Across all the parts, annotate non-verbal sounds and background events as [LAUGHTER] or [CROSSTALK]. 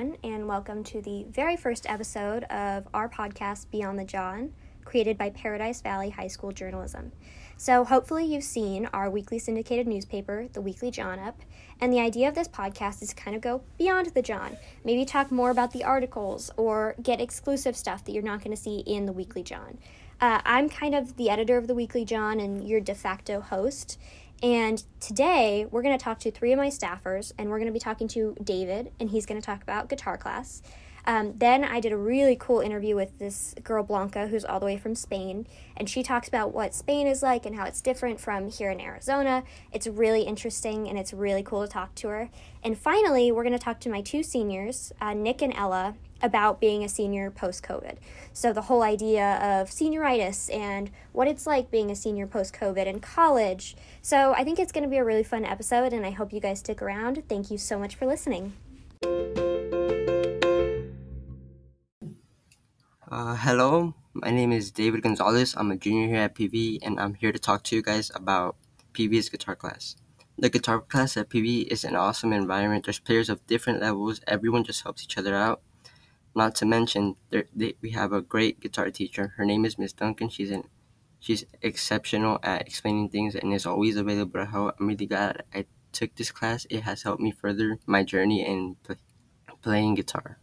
everyone, and welcome to the very first episode of our podcast, Beyond the John, created by Paradise Valley High School Journalism. So, hopefully, you've seen our weekly syndicated newspaper, The Weekly John Up, and the idea of this podcast is to kind of go beyond the John. Maybe talk more about the articles or get exclusive stuff that you're not going to see in The Weekly John. Uh, I'm kind of the editor of The Weekly John and your de facto host. And today we're going to talk to three of my staffers, and we're going to be talking to David, and he's going to talk about guitar class. Um, then I did a really cool interview with this girl Blanca, who's all the way from Spain, and she talks about what Spain is like and how it's different from here in Arizona. It's really interesting and it's really cool to talk to her. And finally, we're going to talk to my two seniors, uh, Nick and Ella, about being a senior post COVID. So, the whole idea of senioritis and what it's like being a senior post COVID in college. So, I think it's going to be a really fun episode, and I hope you guys stick around. Thank you so much for listening. Uh, hello, my name is David Gonzalez. I'm a junior here at PV, and I'm here to talk to you guys about PV's guitar class. The guitar class at PV is an awesome environment. There's players of different levels. Everyone just helps each other out. Not to mention, they, we have a great guitar teacher. Her name is Miss Duncan. She's an she's exceptional at explaining things and is always available to help. I'm really glad I took this class. It has helped me further my journey in play, playing guitar.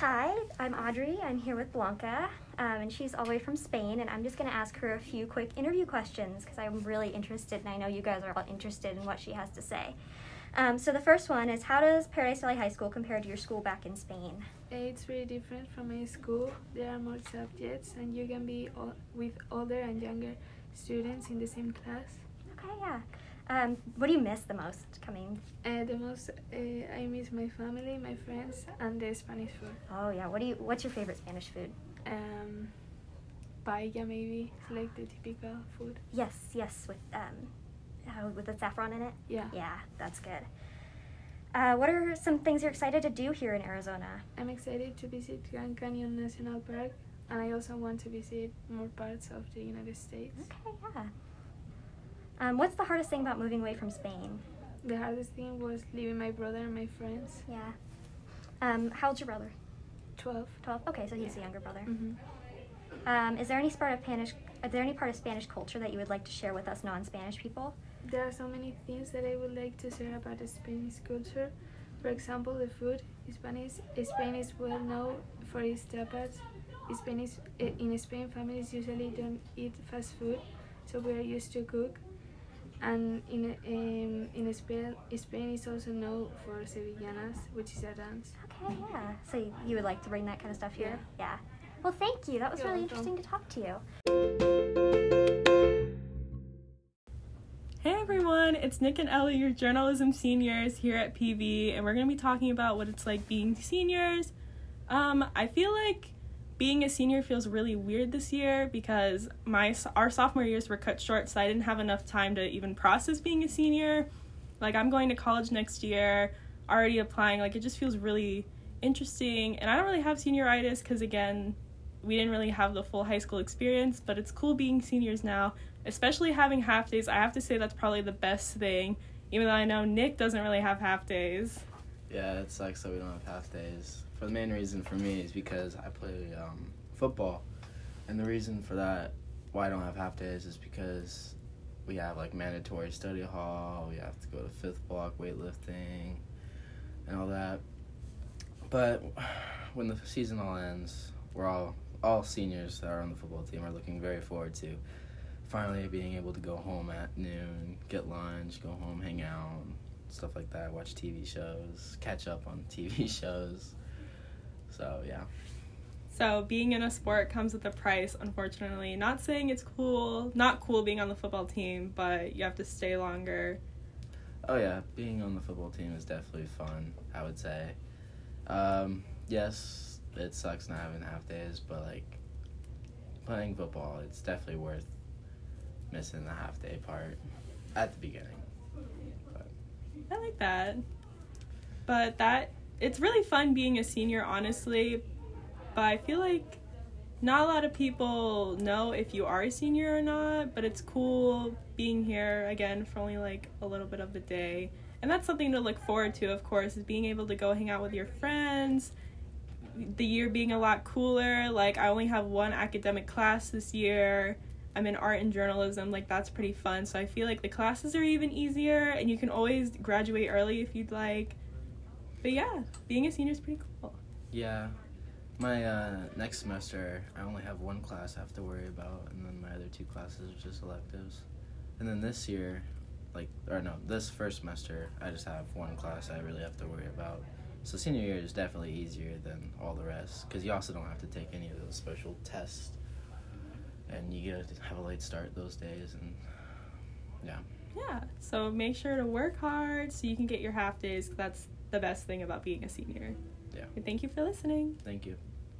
Hi, I'm Audrey. I'm here with Blanca, um, and she's all the way from Spain. And I'm just going to ask her a few quick interview questions because I'm really interested, and I know you guys are all interested in what she has to say. Um, so the first one is, how does Paradise Valley High School compare to your school back in Spain? It's really different from my school. There are more subjects, and you can be all, with older and younger students in the same class. Okay, yeah. Um, what do you miss the most coming? Uh, the most uh, I miss my family, my friends, and the Spanish food. Oh yeah, what do you? What's your favorite Spanish food? Um, paella maybe, it's like the typical food. Yes, yes, with um, uh, with the saffron in it. Yeah. Yeah, that's good. Uh, what are some things you're excited to do here in Arizona? I'm excited to visit Grand Canyon National Park, and I also want to visit more parts of the United States. Okay, yeah. Um, what's the hardest thing about moving away from Spain? The hardest thing was leaving my brother and my friends. Yeah. Um, how old's your brother? 12. Twelve. Okay, so he's the younger brother. Mm-hmm. Um, is there any part of Spanish? Are there any part of Spanish culture that you would like to share with us non-Spanish people? There are so many things that I would like to share about the Spanish culture. For example, the food. Spanish Spain is well known for its tapas. Spanish in Spain, families usually don't eat fast food, so we are used to cook. And in um, in Spain, Spain is also known for sevillanas, which is a dance. Okay, yeah. So you, you would like to bring that kind of stuff here? Yeah. Well, thank you. That was You're really welcome. interesting to talk to you. Hey everyone, it's Nick and Ellie, your journalism seniors here at PV, and we're going to be talking about what it's like being seniors. Um, I feel like being a senior feels really weird this year because my our sophomore years were cut short, so I didn't have enough time to even process being a senior. Like I'm going to college next year, already applying. Like it just feels really interesting, and I don't really have senioritis because again, we didn't really have the full high school experience, but it's cool being seniors now especially having half days, I have to say that's probably the best thing. Even though I know Nick doesn't really have half days. Yeah, it sucks that we don't have half days. For the main reason for me is because I play um, football, and the reason for that why I don't have half days is because we have like mandatory study hall. We have to go to fifth block weightlifting, and all that. But when the season all ends, we're all all seniors that are on the football team are looking very forward to finally being able to go home at noon, get lunch, go home, hang out, stuff like that, watch TV shows, catch up on [LAUGHS] TV shows. So, yeah. So being in a sport comes with a price, unfortunately. Not saying it's cool, not cool being on the football team, but you have to stay longer. Oh, yeah, being on the football team is definitely fun, I would say. Um, yes, it sucks not having half days, but like playing football, it's definitely worth missing the half day part at the beginning. Like that. But that it's really fun being a senior, honestly. But I feel like not a lot of people know if you are a senior or not, but it's cool being here again for only like a little bit of the day. And that's something to look forward to, of course, is being able to go hang out with your friends. The year being a lot cooler. Like, I only have one academic class this year. I'm in art and journalism. Like, that's pretty fun. So I feel like the classes are even easier, and you can always graduate early if you'd like. But yeah, being a senior is pretty cool. Yeah. My uh, next semester, I only have one class I have to worry about, and then my other two classes are just electives. And then this year, like, or no, this first semester, I just have one class I really have to worry about. So senior year is definitely easier than all the rest, because you also don't have to take any of those special tests, and you get to have a late start those days, and yeah. Yeah, so make sure to work hard so you can get your half days. 'cause That's the best thing about being a senior. Yeah. And thank you for listening. Thank you.